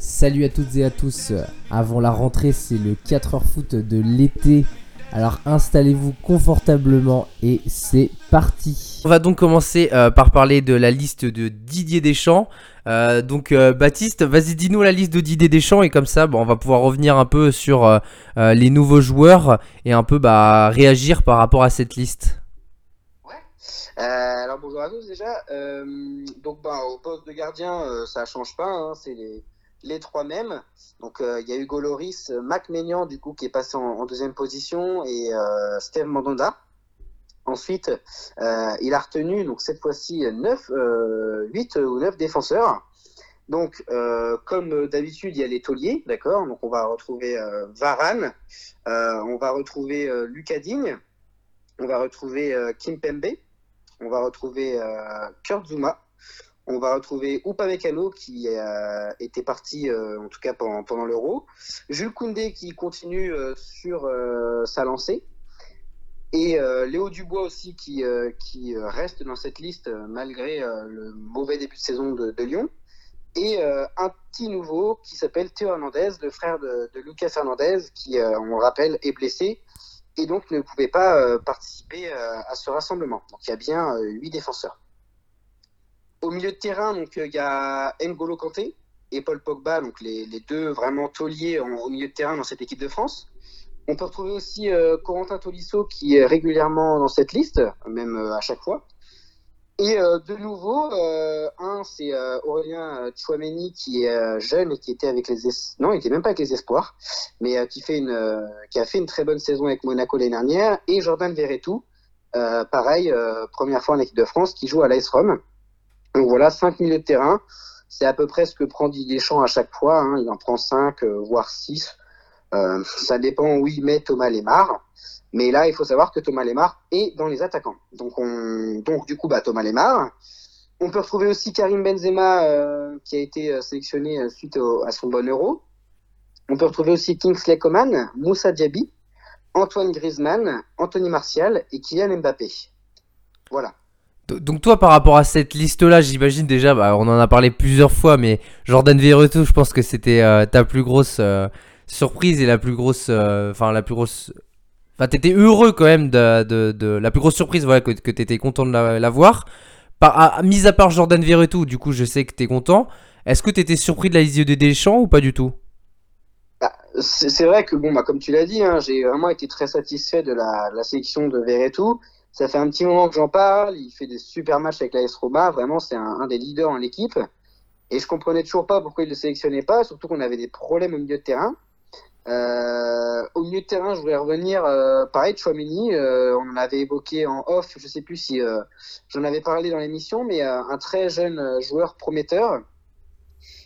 Salut à toutes et à tous. Avant la rentrée, c'est le 4h foot de l'été. Alors installez-vous confortablement et c'est parti. On va donc commencer euh, par parler de la liste de Didier Deschamps. Euh, donc euh, Baptiste, vas-y dis-nous la liste de Didier Deschamps et comme ça bon, on va pouvoir revenir un peu sur les nouveaux joueurs et un peu bah, réagir par rapport à cette liste. Ouais. alors bonjour à tous déjà. donc bah, au poste de gardien, ça change pas. Hein, c'est les les trois mêmes. Donc euh, il y a Hugo Loris, Mac Maignan du coup qui est passé en, deuxième position et euh, Steve Mandanda. Ensuite, euh, il a retenu donc cette fois-ci 9, 8 ou 9 défenseurs. Donc, comme d'habitude, il y a les tauliers, d'accord? Donc, on va retrouver Varane, on va retrouver Lucas Digne, on va retrouver Kim Pembe, on va retrouver Kurt Zuma, on va retrouver Upamecano qui euh, était parti euh, en tout cas pendant, l'Euro, Jules Koundé qui continue euh, sur sa lancée et Léo Dubois aussi qui, qui reste dans cette liste malgré le mauvais début de saison de, Lyon et un petit nouveau qui s'appelle Théo Hernandez, le frère de, Lucas Hernandez qui on le rappelle est blessé et donc ne pouvait pas participer à ce rassemblement. Donc il y a bien huit défenseurs. Au milieu de terrain, donc euh, il y a N'Golo Kanté et Paul Pogba, donc les, deux vraiment tauliers au milieu de terrain dans cette équipe de France. On peut retrouver aussi euh, Corentin Tolisso qui est régulièrement dans cette liste, même euh, à chaque fois. Et de nouveau, un c'est Aurélien Chouameni qui est jeune et qui était avec les es... non, il était même pas avec les espoirs, mais qui fait une qui a fait une très bonne saison avec Monaco l'année dernière. Et Jordan Verretou, pareil, première fois en équipe de France, qui joue à l'AS Rome. Donc voilà, 5 milieux de terrain. C'est à peu près ce que prend Didier Deschamps à chaque fois. Hein. Il en prend 5, euh, voire 6. Euh, ça dépend où il met Thomas Lemar. Mais là, il faut savoir que Thomas Lemar est dans les attaquants. Donc, on... Donc du coup, bah, Thomas Lemar. On peut retrouver aussi Karim Benzema, euh, qui a été sélectionné suite à son bon euro. On peut retrouver aussi Kingsley Coman, Moussa Diaby, Antoine Griezmann, Anthony Martial et Kylian Mbappé. Voilà. Donc toi par rapport à cette liste là j'imagine déjà bah, on en a parlé plusieurs fois mais Jordan Verretou je pense que c'était euh, ta plus grosse euh, surprise et la plus grosse euh, enfin la plus grosse enfin t'étais heureux quand même de, la plus grosse surprise voilà que, t'étais content de la, voir. À, mis à part Jordan Verretou du coup je sais que t'es content. Est-ce que t'étais surpris de la liste de Deschamps ou pas du tout? Bah, c'est vrai que bon bah comme tu l'as dit hein, j'ai vraiment été très satisfait de la, la sélection de Verretou ça fait un petit moment que j'en parle. Il fait des super matchs avec l'AS Roma. Vraiment, c'est un, des leaders en l'équipe. Et je comprenais toujours pas pourquoi il ne le sélectionnait pas, surtout qu'on avait des problèmes au milieu de terrain. Euh, au milieu de terrain, je voulais revenir, euh, pareil, Chouameni, euh, on en avait évoqué en off, je sais plus si euh, j'en avais parlé dans l'émission, mais euh, un très jeune joueur prometteur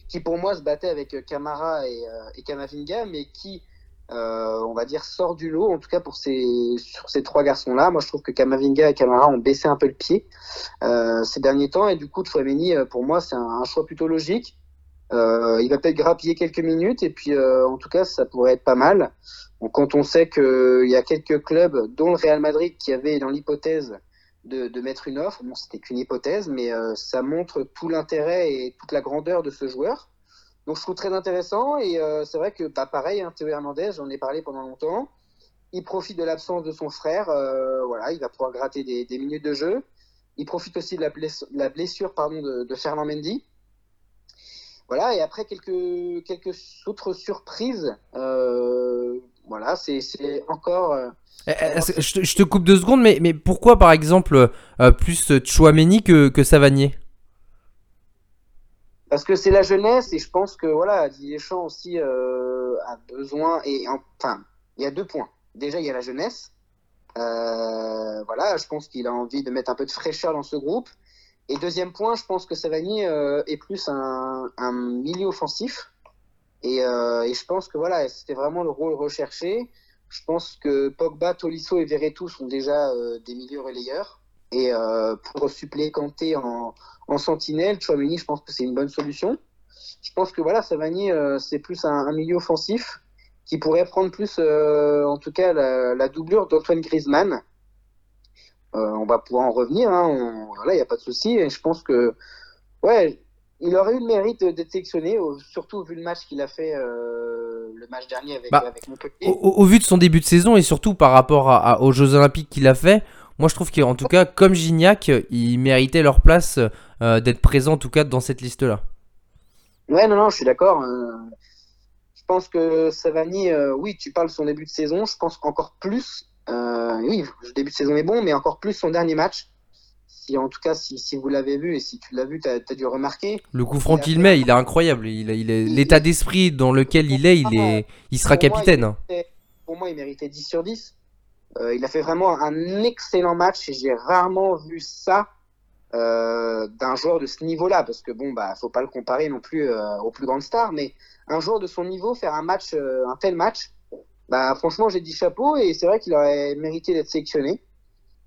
qui pour moi se battait avec Camara et, et Kamavinga, mais qui euh, on va dire, sort du lot, en tout cas pour ces, sur ces trois garçons-là. Moi, je trouve que Kamavinga et Camara ont baissé un peu le pied euh, ces derniers temps, et du coup, Chouameni, euh, pour moi, c'est un, choix plutôt logique. il va peut-être grappiller quelques minutes, et puis, en tout cas, ça pourrait être pas mal. quand on sait qu'il y a quelques clubs, dont le Real Madrid, qui avait dans l'hypothèse de, de, mettre une offre, bon, c'était qu'une hypothèse, mais ça montre tout l'intérêt et toute la grandeur de ce joueur. Donc je trouve très intéressant et euh, c'est vrai que bah, pareil, hein, Théo Hernandez, j'en ai parlé pendant longtemps. Il profite de l'absence de son frère, euh, voilà, il va pouvoir gratter des, minutes de jeu. Il profite aussi de la, blessure, la blessure pardon, de, Fernand Mendy. Voilà, et après quelques, quelques autres surprises, euh, voilà, c'est encore. Eh, eh, je, te, je, te coupe deux secondes, mais, mais pourquoi par exemple plus Chouameni que, que Savanier? Parce que c'est la jeunesse et je pense que voilà, Didier aussi euh, a besoin et enfin, il y a deux points. Déjà, il y a la jeunesse. Euh, voilà, je pense qu'il a envie de mettre un peu de fraîcheur dans ce groupe. Et deuxième point, je pense que Savani euh, est plus un, milieu offensif. Et, je pense que voilà, c'était vraiment le rôle recherché. Je pense que Pogba, Tolisso et Verretou sont déjà des milieux relayeurs. Et pour suppléer Kanté en, en sentinelle, Chouameni, je pense que c'est une bonne solution. Je pense que voilà, Savani, euh, c'est plus un, milieu offensif qui pourrait prendre plus, euh, en tout cas, la, doublure d'Antoine Griezmann. Euh, on va pouvoir en revenir, hein, là, il n'y a pas de souci. Et je pense que, ouais, il aurait eu le mérite d'être sélectionné, surtout vu le match qu'il a fait euh, le match dernier avec, Bah, avec Montpellier. Au, au- au vu de son début de saison et surtout par rapport à- à- aux Jeux Olympiques qu'il a fait, moi je trouve qu'en tout cas, comme Gignac, ils méritaient leur place euh, d'être présents en tout cas dans cette liste-là. Ouais, non, non, je suis d'accord. euh, je pense que Savani, euh, oui, tu parles de son début de saison. Je pense encore plus. oui, le début de saison est bon, mais encore plus son dernier match. Si, en tout cas, si, si vous l'avez vu et si tu l'as vu, tu as, dû remarquer. Le coup franc qu'il met, il est incroyable. Il, est- L'état d'esprit dans lequel il est, il, est, il sera moi, capitaine. il méritait- pour moi, il méritait 10 sur 10. Euh, il a fait vraiment un excellent match et j'ai rarement vu ça euh, d'un joueur de ce niveau-là. Parce que bon, bah, faut pas le comparer non plus euh, aux plus grandes stars, mais un joueur de son niveau faire un match, un tel match, bah, franchement, j'ai dit chapeau et c'est vrai qu'il aurait mérité d'être sélectionné.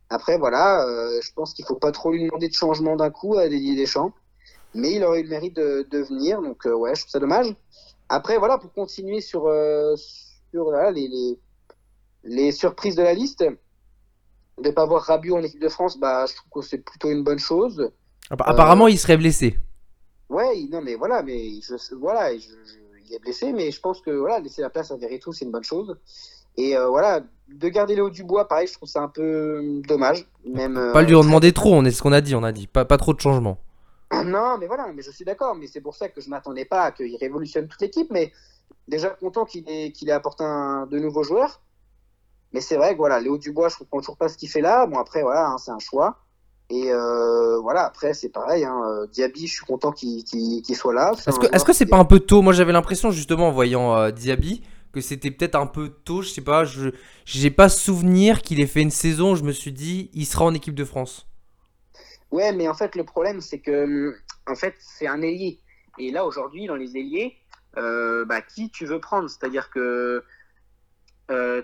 Après, voilà, je pense qu'il faut pas trop lui demander de changement d'un coup à Didier Deschamps, mais il aurait eu le mérite de, venir, donc ouais, je trouve ça dommage. Après, voilà, pour continuer sur, sur les, les surprises de la liste, de pas voir Rabiot en équipe de France, bah, je trouve que c'est plutôt une bonne chose. Appa- Apparemment, il serait blessé. Ouais, non, mais voilà, mais je, voilà, je, je- il est blessé, mais je pense que voilà, laisser la place à Verretou, c'est une bonne chose. Et euh, voilà, de garder Léo Dubois, pareil, je trouve ça un peu dommage. Même, euh, Pas lui en demander trop, on est ce qu'on a dit, on a dit. Pas, pas trop de changements. Non, mais voilà, mais je suis d'accord, mais c'est pour ça que je m'attendais pas à qu'il révolutionne toute l'équipe, mais déjà content qu'il ait, qu'il ait apporté un, de nouveaux joueurs. Mais c'est vrai que voilà, Léo Dubois, je comprends toujours pas ce qu'il fait là. Bon, après, voilà, hein, c'est un choix. Et euh, voilà, après, c'est pareil. Hein, euh, Diaby, je suis content qu'il soit là. Est-ce que est-ce que c'est pas un peu tôt? Moi j'avais l'impression justement en voyant euh, Diaby que c'était peut-être un peu tôt, je sais pas, je j'ai pas souvenir qu'il ait fait une saison où je me suis dit il sera en équipe de France. Ouais, mais en fait, le problème, c'est que en fait, c'est un ailier. Et là, aujourd'hui, dans les ailiers, euh, bah, qui tu veux prendre? C'est-à-dire que euh,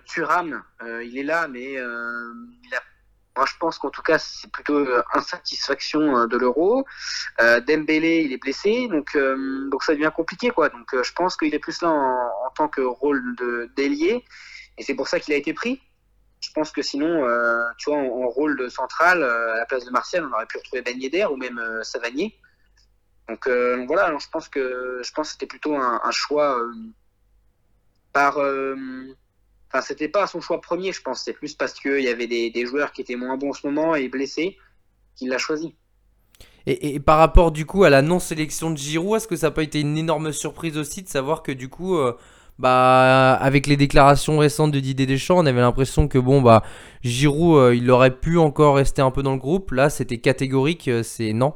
euh, il est là, mais euh, je pense qu'en tout cas, c'est plutôt euh, insatisfaction de l'euro. Dembélé, il est blessé, donc, donc ça devient compliqué. quoi. Donc, je pense qu'il est plus là en, tant que rôle de- d'ailier. Et c'est pour ça qu'il a été pris. Je pense que sinon, tu vois, en, rôle de central, à la place de Martial, on aurait pu retrouver Ben Yedder ou même Savanier. Donc, voilà, alors je pense que je pense c'était plutôt un, choix par. Enfin, c'était pas son choix premier, je pense. C'est plus parce qu'il y avait des, des joueurs qui étaient moins bons en ce moment et blessés qu'il l'a choisi. Et, et par rapport du coup à la non-sélection de Giroud, est-ce que ça n'a pas été une énorme surprise aussi de savoir que du coup, euh, bah, avec les déclarations récentes de Didier Deschamps, on avait l'impression que bon, bah, Giroud, euh, il aurait pu encore rester un peu dans le groupe. Là, c'était catégorique, euh, c'est non.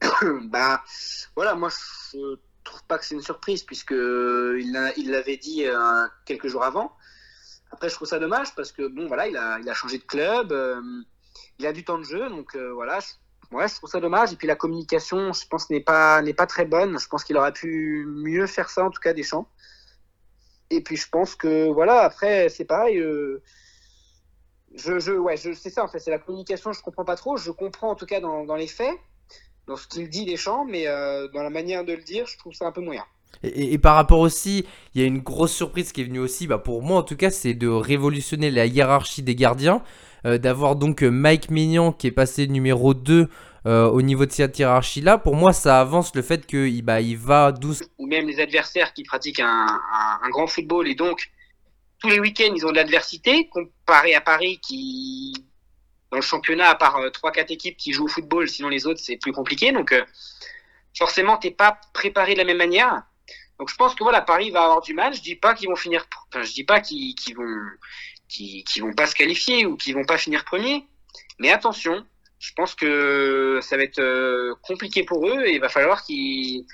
bah voilà, moi je trouve pas que c'est une surprise puisque il l'a- il l'avait dit quelques jours avant. Après, je trouve ça dommage parce que bon voilà, il a, il a changé de club, euh, il a du temps de jeu, donc euh, voilà, je, ouais, je trouve ça dommage. Et puis la communication, je pense n'est pas n'est pas très bonne. Je pense qu'il aurait pu mieux faire ça en tout cas Deschamps. Et puis je pense que voilà, après c'est pareil. euh, je, je, ouais, je, c'est ça en fait, c'est la communication, je comprends pas trop. Je comprends en tout cas dans, dans les faits, dans ce qu'il dit Deschamps, mais dans la manière de le dire, je trouve ça un peu moyen. Et, par rapport aussi, il y a une grosse surprise qui est venue aussi, bah pour moi en tout cas, c'est de révolutionner la hiérarchie des gardiens, euh, d'avoir donc euh, Mike Maignan qui est passé numéro 2 euh, au niveau de cette hiérarchie-là. Pour moi, ça avance le fait qu'il bah, il va douce. Ou même les adversaires qui pratiquent un, grand football et donc tous les week-ends ils ont de l'adversité comparé à Paris qui dans le championnat à part euh, trois quatre équipes qui jouent au football, sinon les autres c'est plus compliqué. Donc forcément t'es pas préparé de la même manière. Donc je pense que voilà Paris va avoir du mal. Je dis pas qu'ils vont finir, enfin je dis pas qu'ils qu'ils vont qu'ils vont pas se qualifier ou qu'ils vont pas finir premier, mais attention, je pense que ça va être euh, compliqué pour eux et il va falloir qu'ils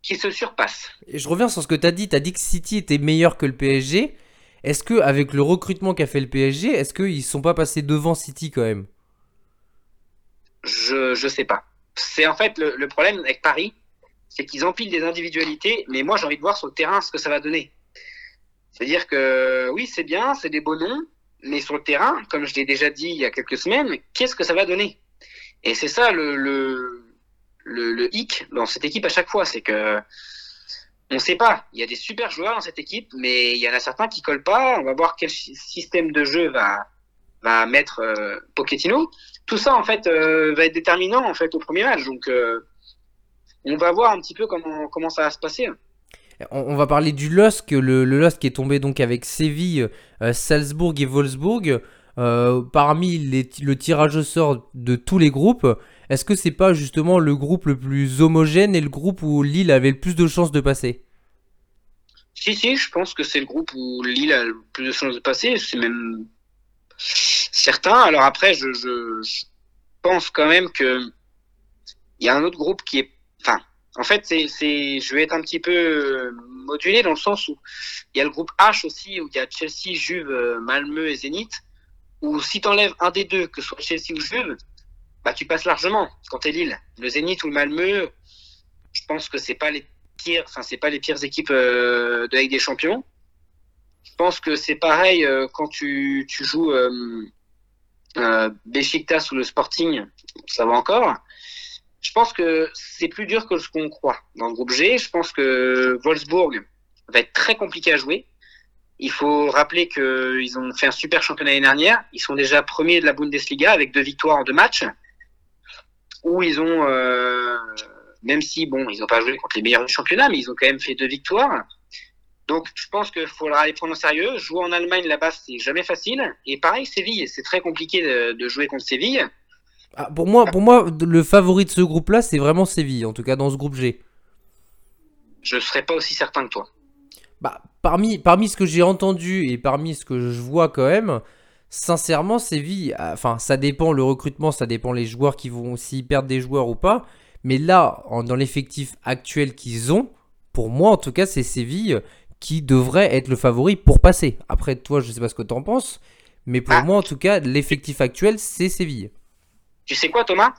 qu'ils se surpassent. Et je reviens sur ce que tu as dit, tu as dit que City était meilleur que le PSG. Est-ce que avec le recrutement qu'a fait le PSG, est-ce qu'ils sont pas passés devant City quand même? Je je sais pas. C'est en fait le, le problème avec Paris, c'est qu'ils empilent des individualités, mais moi j'ai envie de voir sur le terrain ce que ça va donner. C'est-à-dire que oui, c'est bien, c'est des beaux noms, mais sur le terrain, comme je l'ai déjà dit il y a quelques semaines, qu'est-ce que ça va donner? Et c'est ça le, hic dans cette équipe à chaque fois, c'est que on ne sait pas. Il y a des super joueurs dans cette équipe, mais il y en a certains qui collent pas. On va voir quel système de jeu va, va mettre euh, Pochettino. Tout ça, en fait, euh, va être déterminant en fait au premier match. Donc, euh, on va voir un petit peu comment, comment ça va se passer. On, va parler du LOSC, le, le LOSC qui est tombé donc avec Séville, euh, Salzbourg et Wolfsburg. Euh, parmi les, le tirage au sort de tous les groupes, est-ce que c'est pas justement le groupe le plus homogène et le groupe où Lille avait le plus de chances de passer? Si, si, je pense que c'est le groupe où Lille a le plus de chances de passer. C'est même certain. Alors après, je, je pense quand même que il y a un autre groupe qui est, en fait, c'est, c'est, je vais être un petit peu euh, modulé dans le sens où il y a le groupe H aussi, où il y a Chelsea, Juve, euh, Malmö et Zénith, où si tu enlèves un des deux, que ce soit Chelsea ou Juve, bah, tu passes largement quand tu es Lille. Le Zénith ou le Malmö, je pense que c'est pas les pires, enfin, c'est pas les pires équipes euh, de Ligue des Champions. Je pense que c'est pareil quand tu, tu joues euh, Besiktas ou le Sporting, ça va encore je pense que c'est plus dur que ce qu'on croit dans le groupe G. Je pense que Wolfsburg va être très compliqué à jouer. Il faut rappeler qu'ils ont fait un super championnat l'année dernière. Ils sont déjà premiers de la Bundesliga avec deux victoires en deux matchs. Où ils ont, euh, même si bon, ils n'ont pas joué contre les meilleurs du championnat, mais ils ont quand même fait deux victoires. Donc, je pense qu'il faudra les prendre au sérieux. Jouer en Allemagne là-bas, c'est jamais facile. Et pareil, Séville, c'est très compliqué de jouer contre Séville. Ah, pour, moi, pour moi, le favori de ce groupe-là, c'est vraiment Séville, en tout cas dans ce groupe G. Je ne serais pas aussi certain que toi. Bah, parmi, parmi ce que j'ai entendu et parmi ce que je vois quand même, sincèrement, Séville, ah, enfin, ça dépend le recrutement, ça dépend les joueurs qui vont, s'ils perdent des joueurs ou pas. Mais là, dans l'effectif actuel qu'ils ont, pour moi en tout cas, c'est Séville qui devrait être le favori pour passer. Après, toi, je ne sais pas ce que tu en penses, mais pour ah. moi en tout cas, l'effectif actuel, c'est Séville. Tu sais quoi, Thomas?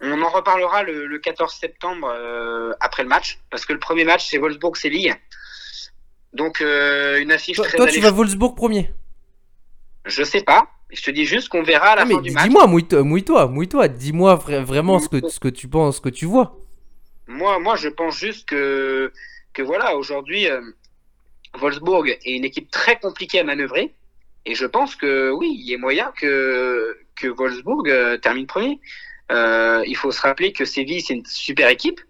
On en reparlera le, 14 septembre euh, après le match, parce que le premier match, c'est Wolfsburg-Séville. Donc, euh, une affiche toi, très Toi, tu vas Wolfsburg premier Je sais pas. Je te dis juste qu'on verra à la ah, fin du match. Dis-moi, mouille-toi, mouille-toi. Dis-moi vraiment ce que, ce que tu penses, ce que tu vois. Moi, moi, je pense juste que, que voilà, aujourd'hui, euh, Wolfsburg est une équipe très compliquée à manœuvrer. Et je pense que oui, il y a moyen que, que Wolfsburg euh, termine premier. Euh, il faut se rappeler que Séville, c'est une super équipe,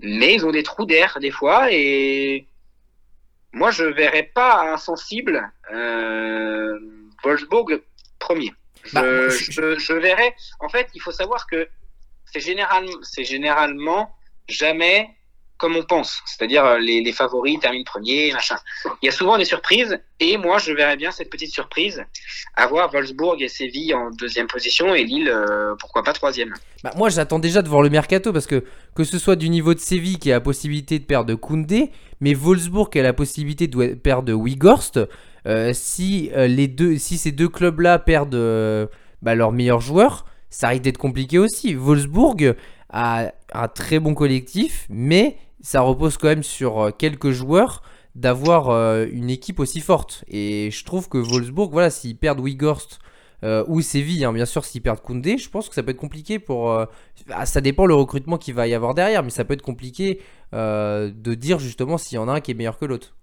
mais ils ont des trous d'air des fois. Et moi, je ne verrais pas insensible euh, Wolfsburg premier. Je, bah, je... je, verrais. En fait, il faut savoir que c'est généralement jamais comme on pense, c'est-à-dire euh, les, favoris terminent premier, machin. Il y a souvent des surprises, et moi je verrais bien cette petite surprise, avoir Wolfsburg et Séville en deuxième position et Lille, euh, pourquoi pas troisième. Bah, moi j'attends déjà de voir le mercato parce que que ce soit du niveau de Séville qui a la possibilité de perdre Koundé, mais Wolfsburg qui a la possibilité de perdre Wigorst, euh, si si ces deux clubs-là perdent bah, leurs meilleurs joueurs, ça risque d'être compliqué aussi. Wolfsburg a un très bon collectif, mais ça repose quand même sur euh, quelques joueurs d'avoir euh, une équipe aussi forte. Et je trouve que Wolfsburg, voilà, s'ils perdent Wigorst euh, ou Séville, hein, bien sûr, s'ils perdent Koundé, je pense que ça peut être compliqué pour. Ah, ça dépend le recrutement qu'il va y avoir derrière, mais ça peut être compliqué de dire justement s'il y en a un qui est meilleur que l'autre.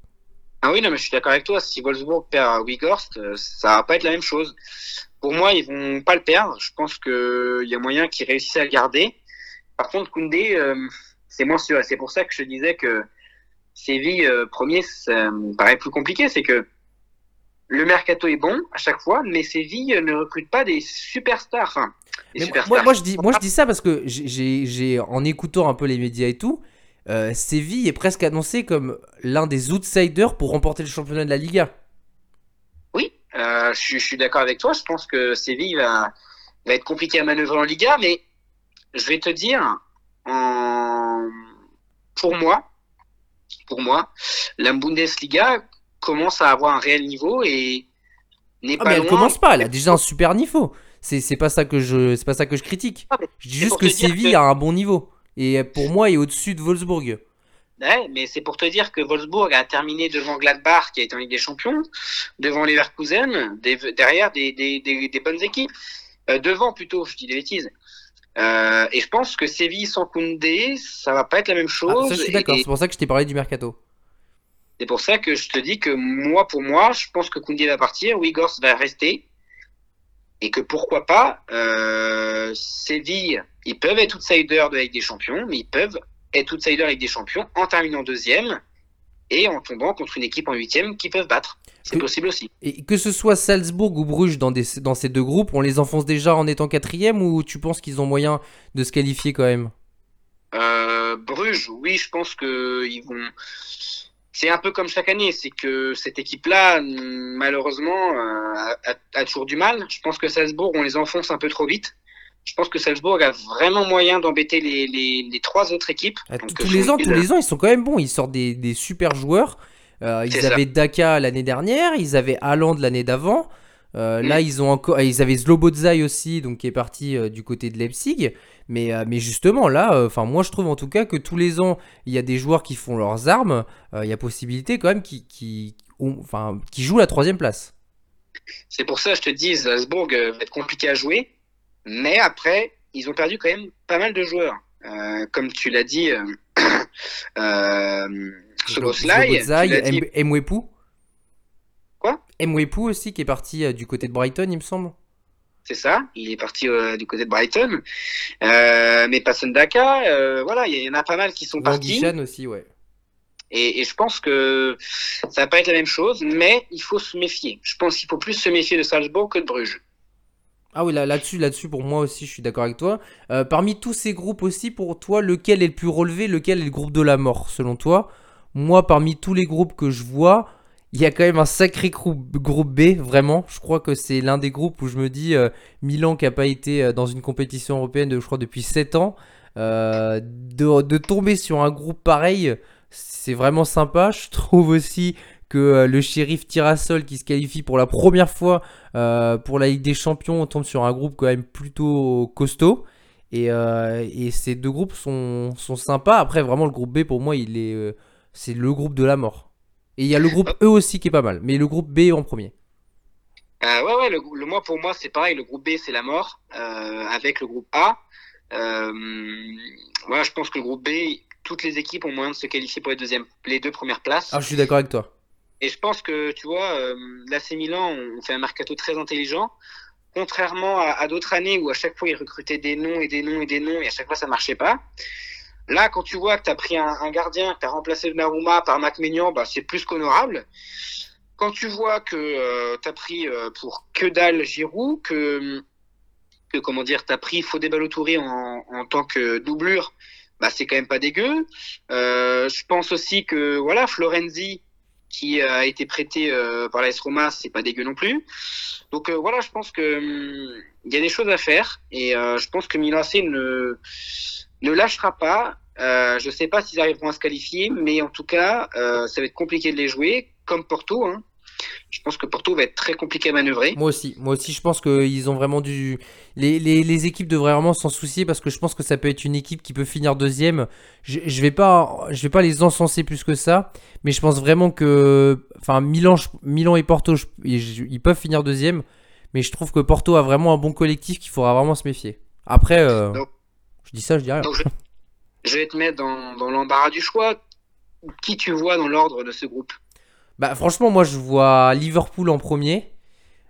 Ah oui, non, mais je suis d'accord avec toi. Si Wolfsburg perd Wigorst, ça va pas être la même chose. Pour moi, ils vont pas le perdre. Je pense qu'il y a moyen qu'ils réussissent à le garder. Par contre, Koundé c'est moins sûr. Et c'est pour ça que je disais que Séville euh, premier, ça me paraît plus compliqué. C'est que le mercato est bon à chaque fois, mais Séville ne recrute pas des superstars. Enfin, Moi, je dis, moi, je dis ça parce que j'ai, en écoutant un peu les médias et tout, euh, Séville est presque annoncé comme l'un des outsiders pour remporter le championnat de la Liga. Oui, euh, je, suis d'accord avec toi. Je pense que Séville va, va être compliqué à manœuvrer en Liga, mais je vais te dire, en... pour moi, pour moi, la Bundesliga commence à avoir un réel niveau et n'est ah, pas mais elle commence pas, elle a déjà un super niveau. C'est pas ça que je c'est pas ça que je critique. Ah, je dis juste que Séville a un bon niveau et pour moi est au-dessus de Wolfsburg. Ouais, mais c'est pour te dire que Wolfsburg a terminé devant Gladbach qui est en Ligue des Champions, devant Leverkusen, derrière des, des, des, bonnes équipes, euh, devant plutôt, je dis des bêtises, euh, et je pense que Séville sans Koundé, ça va pas être la même chose. Ah, je suis d'accord, c'est pour ça que je t'ai parlé du mercato. C'est pour ça que je te dis que moi, pour moi, je pense que Koundé va partir, Wigors va rester. Et que pourquoi pas, euh, Séville, ils peuvent être outsiders de la Ligue des Champions, mais ils peuvent être outsider avec des champions en terminant deuxième et en tombant contre une équipe en huitième qui peuvent battre. C'est possible aussi. Et que ce soit Salzbourg ou Bruges dans, des, dans ces deux groupes, on les enfonce déjà en étant quatrième ou tu penses qu'ils ont moyen de se qualifier quand même? Euh, Bruges, oui, je pense qu'ils vont. C'est un peu comme chaque année, c'est que cette équipe-là, malheureusement, euh, a, toujours du mal. Je pense que Salzbourg, on les enfonce un peu trop vite. Je pense que Salzbourg a vraiment moyen d'embêter les, les, trois autres équipes. Ah, tous les ans, tous les ans, ils sont quand même bons. Ils sortent des, des super joueurs. Euh, ils avaient Daka l'année dernière, ils avaient Haaland l'année d'avant. Euh, là, mm. ils ont encore, ils avaient Zlobozai aussi, donc qui est parti euh, du côté de Leipzig. Mais, mais justement, là, enfin, moi, je trouve en tout cas que tous les ans, il y a des joueurs qui font leurs armes. Il y a possibilité quand même qui, qui, enfin, qui jouent la troisième place. C'est pour ça, je te dis, Salzbourg va être compliqué à jouer. Mais après, ils ont perdu quand même pas mal de joueurs. comme tu l'as dit, euh, Soloslai. Mwepu Quoi? Mwepu aussi qui est parti euh, du côté de Brighton, il me semble. C'est ça, il est parti euh, du côté de Brighton. Euh, mais pas Daka, voilà, il y, en a pas mal qui sont partis. aussi, ouais. Et, je pense que ça va pas être la même chose, mais il faut se méfier. Je pense qu'il faut plus se méfier de Salzbourg que de Bruges. Ah oui, là, là-dessus, là-dessus, pour moi aussi, je suis d'accord avec toi. parmi tous ces groupes aussi, pour toi, lequel est le plus relevé, lequel est le groupe de la mort, selon toi? Moi, parmi tous les groupes que je vois, il y a quand même un sacré groupe, B, vraiment. Je crois que c'est l'un des groupes où je me dis euh, Milan qui n'a pas été euh, dans une compétition européenne, je crois, depuis 7 ans. Euh, de, tomber sur un groupe pareil, c'est vraiment sympa. Je trouve aussi que le shérif Tirassol qui se qualifie pour la première fois pour la Ligue des Champions, on tombe sur un groupe quand même plutôt costaud. Et, et ces deux groupes sont, sont, sympas. Après, vraiment, le groupe B, pour moi, il est c'est le groupe de la mort. Et il y a le groupe E aussi qui est pas mal, mais le groupe B en premier. Euh, ouais, ouais, le, le, moi pour moi c'est pareil, le groupe B c'est la mort, euh, avec le groupe A. Euh, moi je pense que le groupe B, toutes les équipes ont moyen de se qualifier pour les, deuxième, les deux premières places. Ah, je suis d'accord avec toi. Et je pense que, tu vois, euh, l'AC Milan, on fait un mercato très intelligent. Contrairement à, d'autres années où à chaque fois ils recrutaient des noms et des noms et des noms et à chaque fois ça marchait pas. Là, quand tu vois que tu as pris un, gardien, que tu as remplacé Naruma par Mac bah, c'est plus qu'honorable. Quand tu vois que euh, tu as pris euh, pour que dalle Giroud, que, que comment dire, tu as pris Fodé Balotouré en, en tant que doublure, bah, c'est quand même pas dégueu. Euh, je pense aussi que voilà, Florenzi, qui a été prêté par l'AS Roma, c'est pas dégueu non plus. Donc voilà, je pense que hum, il y a des choses à faire et je pense que Milan ne ne lâchera pas. Euh, je sais pas s'ils arriveront à se qualifier, mais en tout cas, euh, ça va être compliqué de les jouer, comme Porto. Hein. Je pense que Porto va être très compliqué à manœuvrer. Moi aussi, moi aussi, je pense qu'ils ont vraiment dû. Les, les, les, équipes devraient vraiment s'en soucier parce que je pense que ça peut être une équipe qui peut finir deuxième. Je, je vais pas, je vais pas les encenser plus que ça, mais je pense vraiment que, enfin, Milan, Milan et Porto, ils, peuvent finir deuxième, mais je trouve que Porto a vraiment un bon collectif qu'il faudra vraiment se méfier. Après. Euh, je dis ça, je dis rien. je, vais te mettre dans, l'embarras du choix. Qui tu vois dans l'ordre de ce groupe? Bah franchement, moi je vois Liverpool en premier.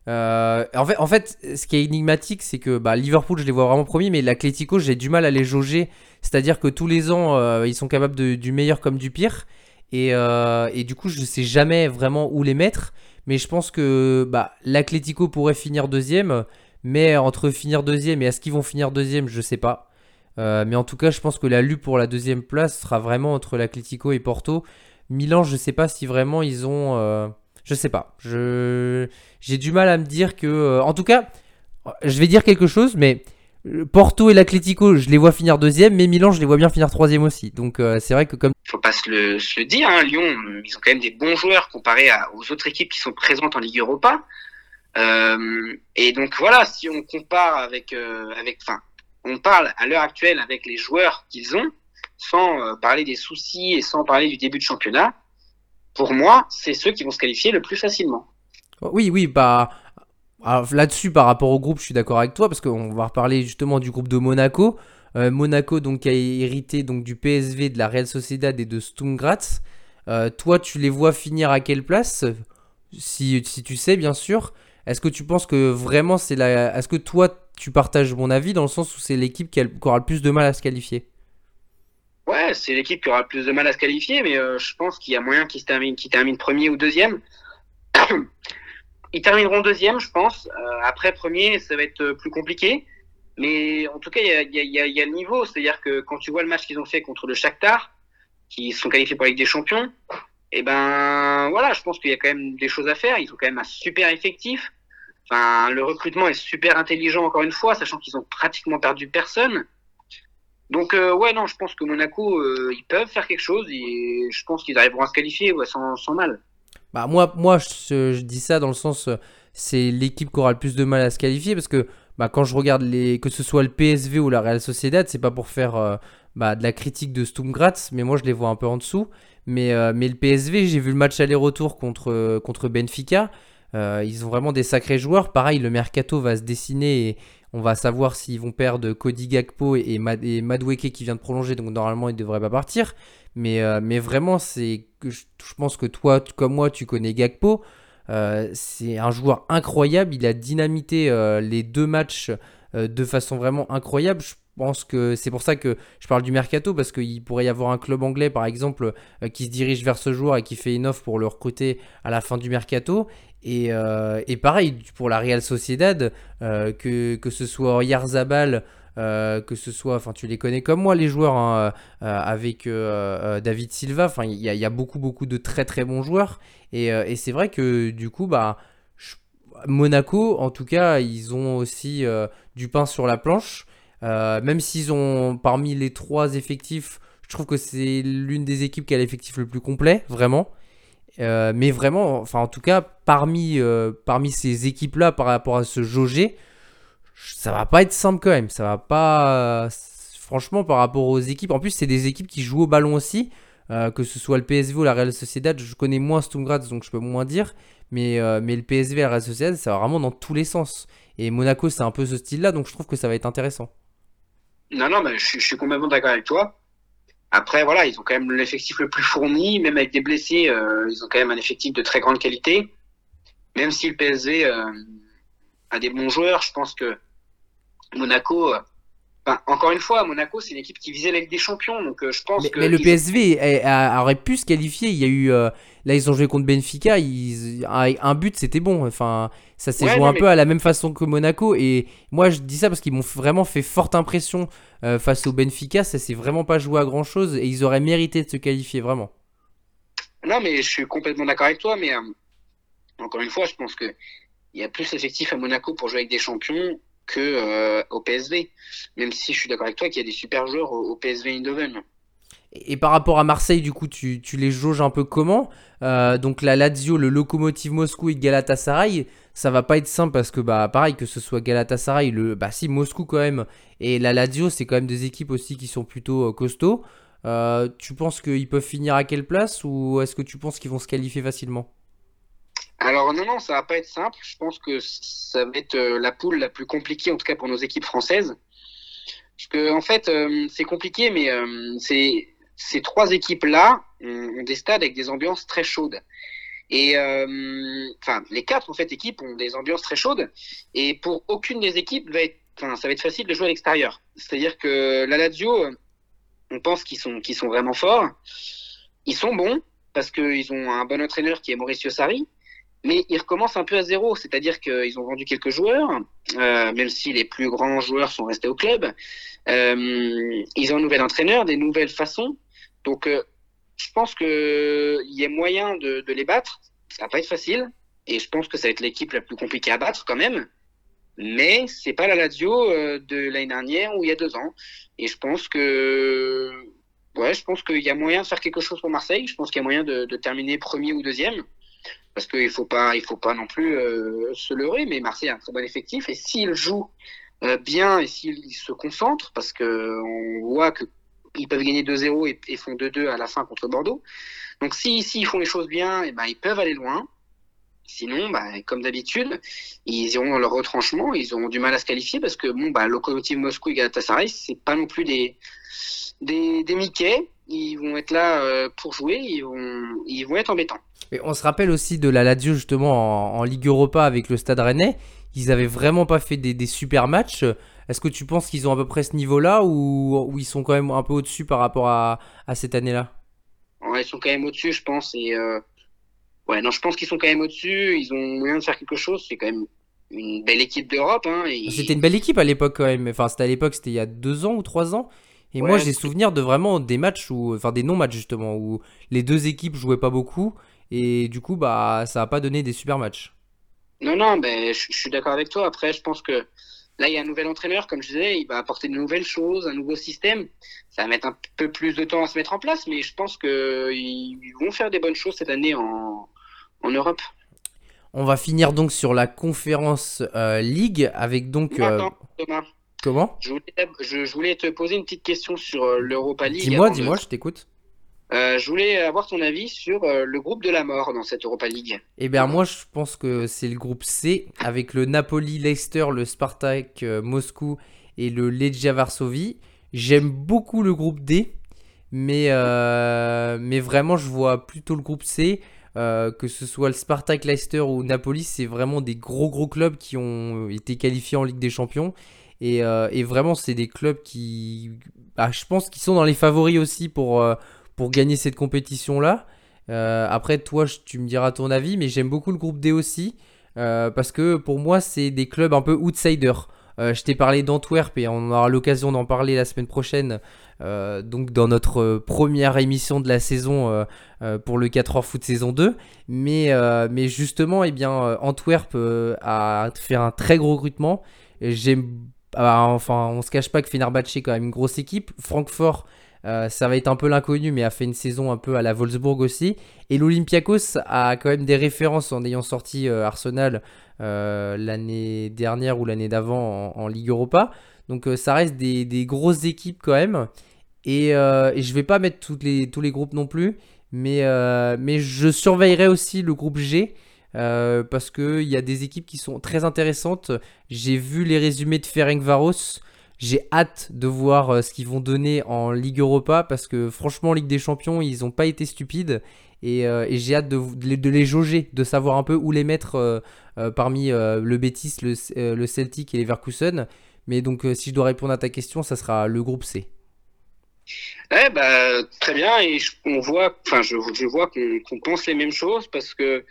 Euh, en, fait, en fait, ce qui est énigmatique, c'est que bah, Liverpool, je les vois vraiment premier, mais l'Atlético, j'ai du mal à les jauger. C'est-à-dire que tous les ans, euh, ils sont capables du meilleur comme du pire. Et, euh, et, du coup, je ne sais jamais vraiment où les mettre. Mais je pense que bah, l'Atlético pourrait finir deuxième. Mais entre finir deuxième et est-ce qu'ils vont finir deuxième, je ne sais pas. Mais en tout cas, je pense que la lutte pour la deuxième place sera vraiment entre l'Atlético et Porto. Milan, je sais pas si vraiment ils ont. Euh, je sais pas. Je j'ai du mal à me dire que. Euh, en tout cas, je vais dire quelque chose, mais Porto et l'Atlético, je les vois finir deuxième, mais Milan, je les vois bien finir troisième aussi. Donc c'est vrai que comme. Faut pas se le, dire, hein, Lyon, ils ont quand même des bons joueurs comparés aux autres équipes qui sont présentes en Ligue Europa. et donc voilà, si on compare avec, avec, enfin, on parle à l'heure actuelle avec les joueurs qu'ils ont, sans euh, parler des soucis et sans parler du début de championnat, pour moi, c'est ceux qui vont se qualifier le plus facilement. Oui, oui, bah là-dessus, par rapport au groupe, je suis d'accord avec toi parce qu'on va reparler justement du groupe de Monaco. Euh, Monaco donc a hérité donc du PSV, de la Real Sociedad et de Sturm. Euh, toi, tu les vois finir à quelle place si, si tu sais, bien sûr. Est-ce que tu penses que vraiment c'est la. Est-ce que toi, tu partages mon avis dans le sens où c'est l'équipe qui, aura le plus de mal à se qualifier? Ouais, c'est l'équipe qui aura le plus de mal à se qualifier, mais je pense qu'il y a moyen qu'ils termine, termine premier ou deuxième. Ils termineront deuxième, je pense. après premier, ça va être plus compliqué. Mais en tout cas, il y a, le niveau. C'est-à-dire que quand tu vois le match qu'ils ont fait contre le Shakhtar, qui sont qualifiés pour la Ligue des Champions, et eh ben voilà, je pense qu'il y a quand même des choses à faire. Ils ont quand même un super effectif. Enfin, le recrutement est super intelligent encore une fois, sachant qu'ils ont pratiquement perdu personne. Donc euh, ouais, non, je pense que Monaco, euh, ils peuvent faire quelque chose et je pense qu'ils arriveront à se qualifier sans, mal. Bah moi, moi je, dis ça dans le sens, euh, c'est l'équipe qui aura le plus de mal à se qualifier parce que bah, quand je regarde les, que ce soit le PSV ou la Real Sociedad, c'est pas pour faire bah, de la critique de Stumgratz, mais moi je les vois un peu en dessous. Mais, mais le PSV, j'ai vu le match aller-retour contre, contre Benfica. Ils ont vraiment des sacrés joueurs. Pareil, le mercato va se dessiner et on va savoir s'ils vont perdre Cody Gakpo et, Madweke qui vient de prolonger. Donc normalement, il ne devrait pas partir. Mais, euh, vraiment, je, pense que toi, comme moi, tu connais Gakpo. c'est un joueur incroyable. Il a dynamité les deux matchs de façon vraiment incroyable. Je pense que c'est pour ça que je parle du mercato parce qu'il pourrait y avoir un club anglais par exemple euh, qui se dirige vers ce joueur et qui fait une offre pour le recruter à la fin du mercato et, euh, pareil pour la Real Sociedad euh, que, que ce soit Yarzabal que ce soit, enfin tu les connais comme moi les joueurs hein, avec David Silva, enfin il y, a beaucoup beaucoup de très très bons joueurs et, et c'est vrai que du coup bah Monaco en tout cas ils ont aussi du pain sur la planche euh, même s'ils ont parmi les trois effectifs, je trouve que c'est l'une des équipes qui a l'effectif le plus complet, vraiment. Euh, mais vraiment, enfin en tout cas, parmi, euh, parmi ces équipes-là, par rapport à ce jauger, ça va pas être simple quand même. Ça va pas. franchement, par rapport aux équipes. En plus, c'est des équipes qui jouent au ballon aussi. que ce soit le PSV ou la Real Sociedad, je connais moins Stumgratz donc je peux moins dire. Mais, mais le PSV et la Real Sociedad, ça va vraiment dans tous les sens. Et Monaco, c'est un peu ce style-là, donc je trouve que ça va être intéressant. Non, non, mais je, suis complètement d'accord avec toi. Après, voilà, ils ont quand même l'effectif le plus fourni, même avec des blessés, euh, ils ont quand même un effectif de très grande qualité. Même si le PSV euh, a des bons joueurs, je pense que Monaco, euh, encore une fois, Monaco, c'est une équipe qui visait la Ligue des Champions, donc je pense mais, que. Mais le PSV aurait pu se qualifier. Il y a eu, là, ils ont joué contre Benfica, ils, un but, c'était bon. Enfin, ça s'est joué un peu à la même façon que Monaco. Et moi, je dis ça parce qu'ils m'ont vraiment fait forte impression euh, face au Benfica. Ça s'est vraiment pas joué à grand chose et ils auraient mérité de se qualifier vraiment. Non, mais je suis complètement d'accord avec toi. Mais euh, encore une fois, je pense qu'il y a plus d'effectifs à Monaco pour jouer avec des champions euh, au PSV. Même si je suis d'accord avec toi qu'il y a des super joueurs au, PSV Eindhoven. Et par rapport à Marseille, du coup, tu, les jauges un peu comment? Donc la Lazio, le Lokomotiv Moscou et Galatasaray, ça va pas être simple parce que bah pareil que ce soit Galatasaray, le bah si Moscou quand même et la Lazio, c'est quand même des équipes aussi qui sont plutôt euh, costauds. Euh, tu penses qu'ils peuvent finir à quelle place ou est-ce que tu penses qu'ils vont se qualifier facilement? Alors non non, ça va pas être simple. Je pense que ça va être euh, la poule la plus compliquée en tout cas pour nos équipes françaises. Parce que en fait, c'est compliqué mais c'est ces trois équipes là ont des stades avec des ambiances très chaudes. Et euh, enfin, les quatre en fait équipes ont des ambiances très chaudes. Et pour aucune des équipes, ça va être facile de jouer à l'extérieur. C'est-à-dire que la Lazio, on pense qu'ils sont, qu'ils sont vraiment forts. Ils sont bons parce qu'ils ont un bon entraîneur qui est Mauricio Sarri. Mais ils recommencent un peu à zéro, c'est-à-dire qu'ils ont vendu quelques joueurs, euh, même si les plus grands joueurs sont restés au club. Euh, ils ont un nouvel entraîneur, des nouvelles façons. Donc, euh, je pense qu'il y a moyen de, les battre. Ça va pas être facile. Et je pense que ça va être l'équipe la plus compliquée à battre quand même. Mais c'est pas la Lazio de l'année dernière ou il y a deux ans. Et je pense que, ouais, je pense qu'il y a moyen de faire quelque chose pour Marseille. Je pense qu'il y a moyen de, terminer premier ou deuxième. Parce qu'il faut pas, il faut pas non plus euh, se leurrer. Mais Marseille a un très bon effectif. Et s'il joue euh, bien et s'il se concentre, parce que on voit que ils peuvent gagner 2-0 et, font 2-2 à la fin contre Bordeaux. Donc si, ils font les choses bien, et eh ben, ils peuvent aller loin. Sinon, bah, comme d'habitude, ils iront leur retranchement, ils auront du mal à se qualifier parce que bon, bah, Lokomotiv Moscou et Galatasaray, c'est pas non plus des, des, des Mickey. Ils vont être là euh, pour jouer, ils vont, ils vont être embêtants. Et on se rappelle aussi de la Lazio justement en, Ligue Europa avec le Stade Rennais. Ils avaient vraiment pas fait des, des super matchs. Est-ce que tu penses qu'ils ont à peu près ce niveau-là ou, ils sont quand même un peu au-dessus par rapport à, cette année-là? Ouais, Ils sont quand même au-dessus, je pense. Et ouais, non, je pense qu'ils sont quand même au-dessus. Ils ont moyen de faire quelque chose. C'est quand même une belle équipe d'Europe. Hein, C'était une belle équipe à l'époque quand même. Enfin, c'était à l'époque, c'était il y a deux ans ou trois ans. Et moi, j'ai souvenir de vraiment des matchs où, enfin des non-matchs justement, où les deux équipes jouaient pas beaucoup et du coup, bah, ça a pas donné des super matchs. Non, non, ben, je, suis d'accord avec toi. Après, je pense que là, il y a un nouvel entraîneur, comme je disais, il va apporter de nouvelles choses, un nouveau système. Ça va mettre un peu plus de temps à se mettre en place, mais je pense qu'ils vont faire des bonnes choses cette année en, en Europe. On va finir donc sur la conférence euh, League avec donc. Euh, Thomas. Comment? Je voulais, je, voulais, te poser une petite question sur euh, l'Europa League. Dis-moi, dis-moi, je t'écoute. je voulais avoir ton avis sur le groupe de la mort dans cette Europa League. Eh bien, moi, je pense que c'est le groupe C avec le Napoli, Leicester, le Spartak Moscou et le Legia Varsovie. J'aime beaucoup le groupe D, mais, mais vraiment, je vois plutôt le groupe C. Euh, que ce soit le Spartak, Leicester ou Napoli, c'est vraiment des gros gros clubs qui ont été qualifiés en Ligue des Champions. Et, euh, vraiment, c'est des clubs qui, bah, je pense, qu'ils sont dans les favoris aussi pour, euh, pour gagner cette compétition-là. après, toi, tu me diras ton avis, mais j'aime beaucoup le groupe D aussi. parce que pour moi, c'est des clubs un peu outsiders. je t'ai parlé d'Antwerp et on aura l'occasion d'en parler la semaine prochaine euh, donc dans notre euh, première émission de la saison euh, pour le 4h foot saison 2. Mais, mais justement, eh bien, Antwerp a fait un très gros recrutement. J'aime, ah, enfin, on se cache pas que Fenerbahce est quand même une grosse équipe. Francfort, ça va être un peu l'inconnu, mais a fait une saison un peu à la Wolfsburg aussi. Et l'Olympiakos a quand même des références en ayant sorti Arsenal l'année dernière ou l'année d'avant en, Ligue Europa. Donc ça reste des, grosses équipes quand même. Et, euh, et, je vais pas mettre tous les groupes non plus, euh, mais je surveillerai aussi le groupe G. Euh, parce qu'il y a des équipes qui sont très intéressantes. J'ai vu les résumés de Ferencvaros. J'ai hâte de voir ce qu'ils vont donner en Ligue Europa parce que franchement, en Ligue des Champions, ils n'ont pas été stupides. Et, j'ai hâte de, les jauger, de savoir un peu où les mettre parmi le Betis, le, Celtic et les Verkusen. Mais donc, si je dois répondre à ta question, ça sera le groupe C. Ouais, bah, très bien. Et on voit, enfin, je vois qu'on pense les mêmes choses parce que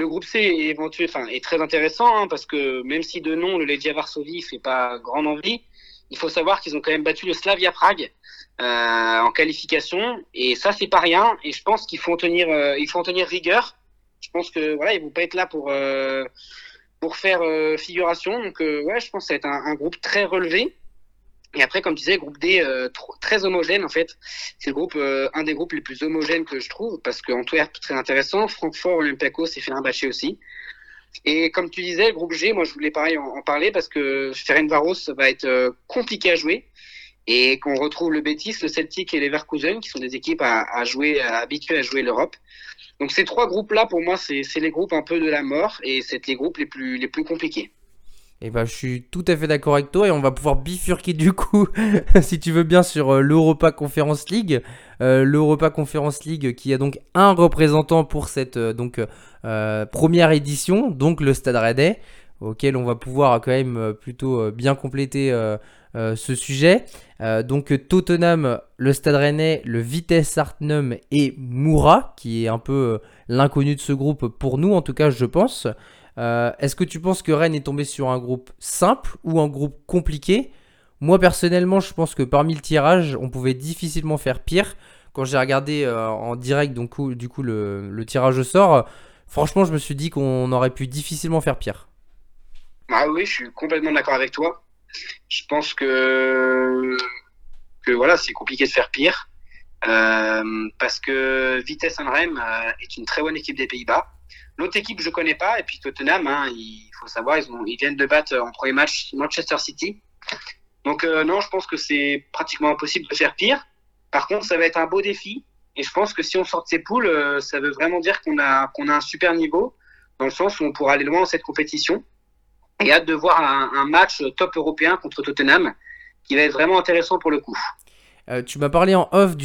le groupe C est, très intéressant hein, parce que même si de nom, le Legia Varsovie fait pas grande envie, il faut savoir qu'ils ont quand même battu le Slavia Prague euh, en qualification et ça c'est pas rien. Et je pense qu'il faut en tenir, euh, il tenir rigueur. Je pense que voilà, ils vont pas être là pour euh, pour faire euh, figuration. Donc ouais, je pense que ça va être un groupe très relevé. Et après, comme tu disais, groupe D euh, très homogène en fait. C'est le groupe, euh, un des groupes les plus homogènes que je trouve parce qu'Antwerp très intéressant, Francfort, Olympiakos et Fenerbahçe aussi. Et comme tu disais, le groupe G, moi je voulais pareil en, parler parce que Ferencvaros va être euh, compliqué à jouer et qu'on retrouve le Betis, le Celtic et les Leverkusen qui sont des équipes à, à jouer, à, habituées à jouer l'Europe. Donc ces trois groupes-là, pour moi, c'est les groupes un peu de la mort et c'est les groupes les plus les plus compliqués. Et eh ben, je suis tout à fait d'accord avec toi et on va pouvoir bifurquer du coup, si tu veux bien, sur euh, l'Europa Conference League. Euh, L'Europa Conference League qui a donc un représentant pour cette euh, donc première édition, donc le Stade Rennais, auquel on va pouvoir quand même plutôt bien compléter ce sujet. donc Tottenham, le Stade Rennais, le Vitesse Artnum et Moura, qui est un peu l'inconnu de ce groupe pour nous en tout cas, je pense. Euh, est-ce que tu penses que Rennes est tombé sur un groupe simple ou un groupe compliqué? Moi personnellement, je pense que parmi le tirage, on pouvait difficilement faire pire. Quand j'ai regardé euh, en direct du coup le, tirage au sort, franchement, je me suis dit qu'on aurait pu difficilement faire pire. Ah oui, je suis complètement d'accord avec toi. Je pense que, voilà, c'est compliqué de faire pire. Euh, parce que Vitesse Rennes est une très bonne équipe des Pays-Bas. L'autre équipe, je connais pas. Et puis Tottenham, hein, il faut savoir, ils, viennent de battre en premier match Manchester City. Donc euh, non, je pense que c'est pratiquement impossible de faire pire. Par contre, ça va être un beau défi. Et je pense que si on sort de ces poules, euh, ça veut vraiment dire qu'on a, qu'on a un super niveau, dans le sens où on pourra aller loin dans cette compétition. Et hâte de voir un, match top européen contre Tottenham, qui va être vraiment intéressant pour le coup. Euh, tu m'as parlé en off du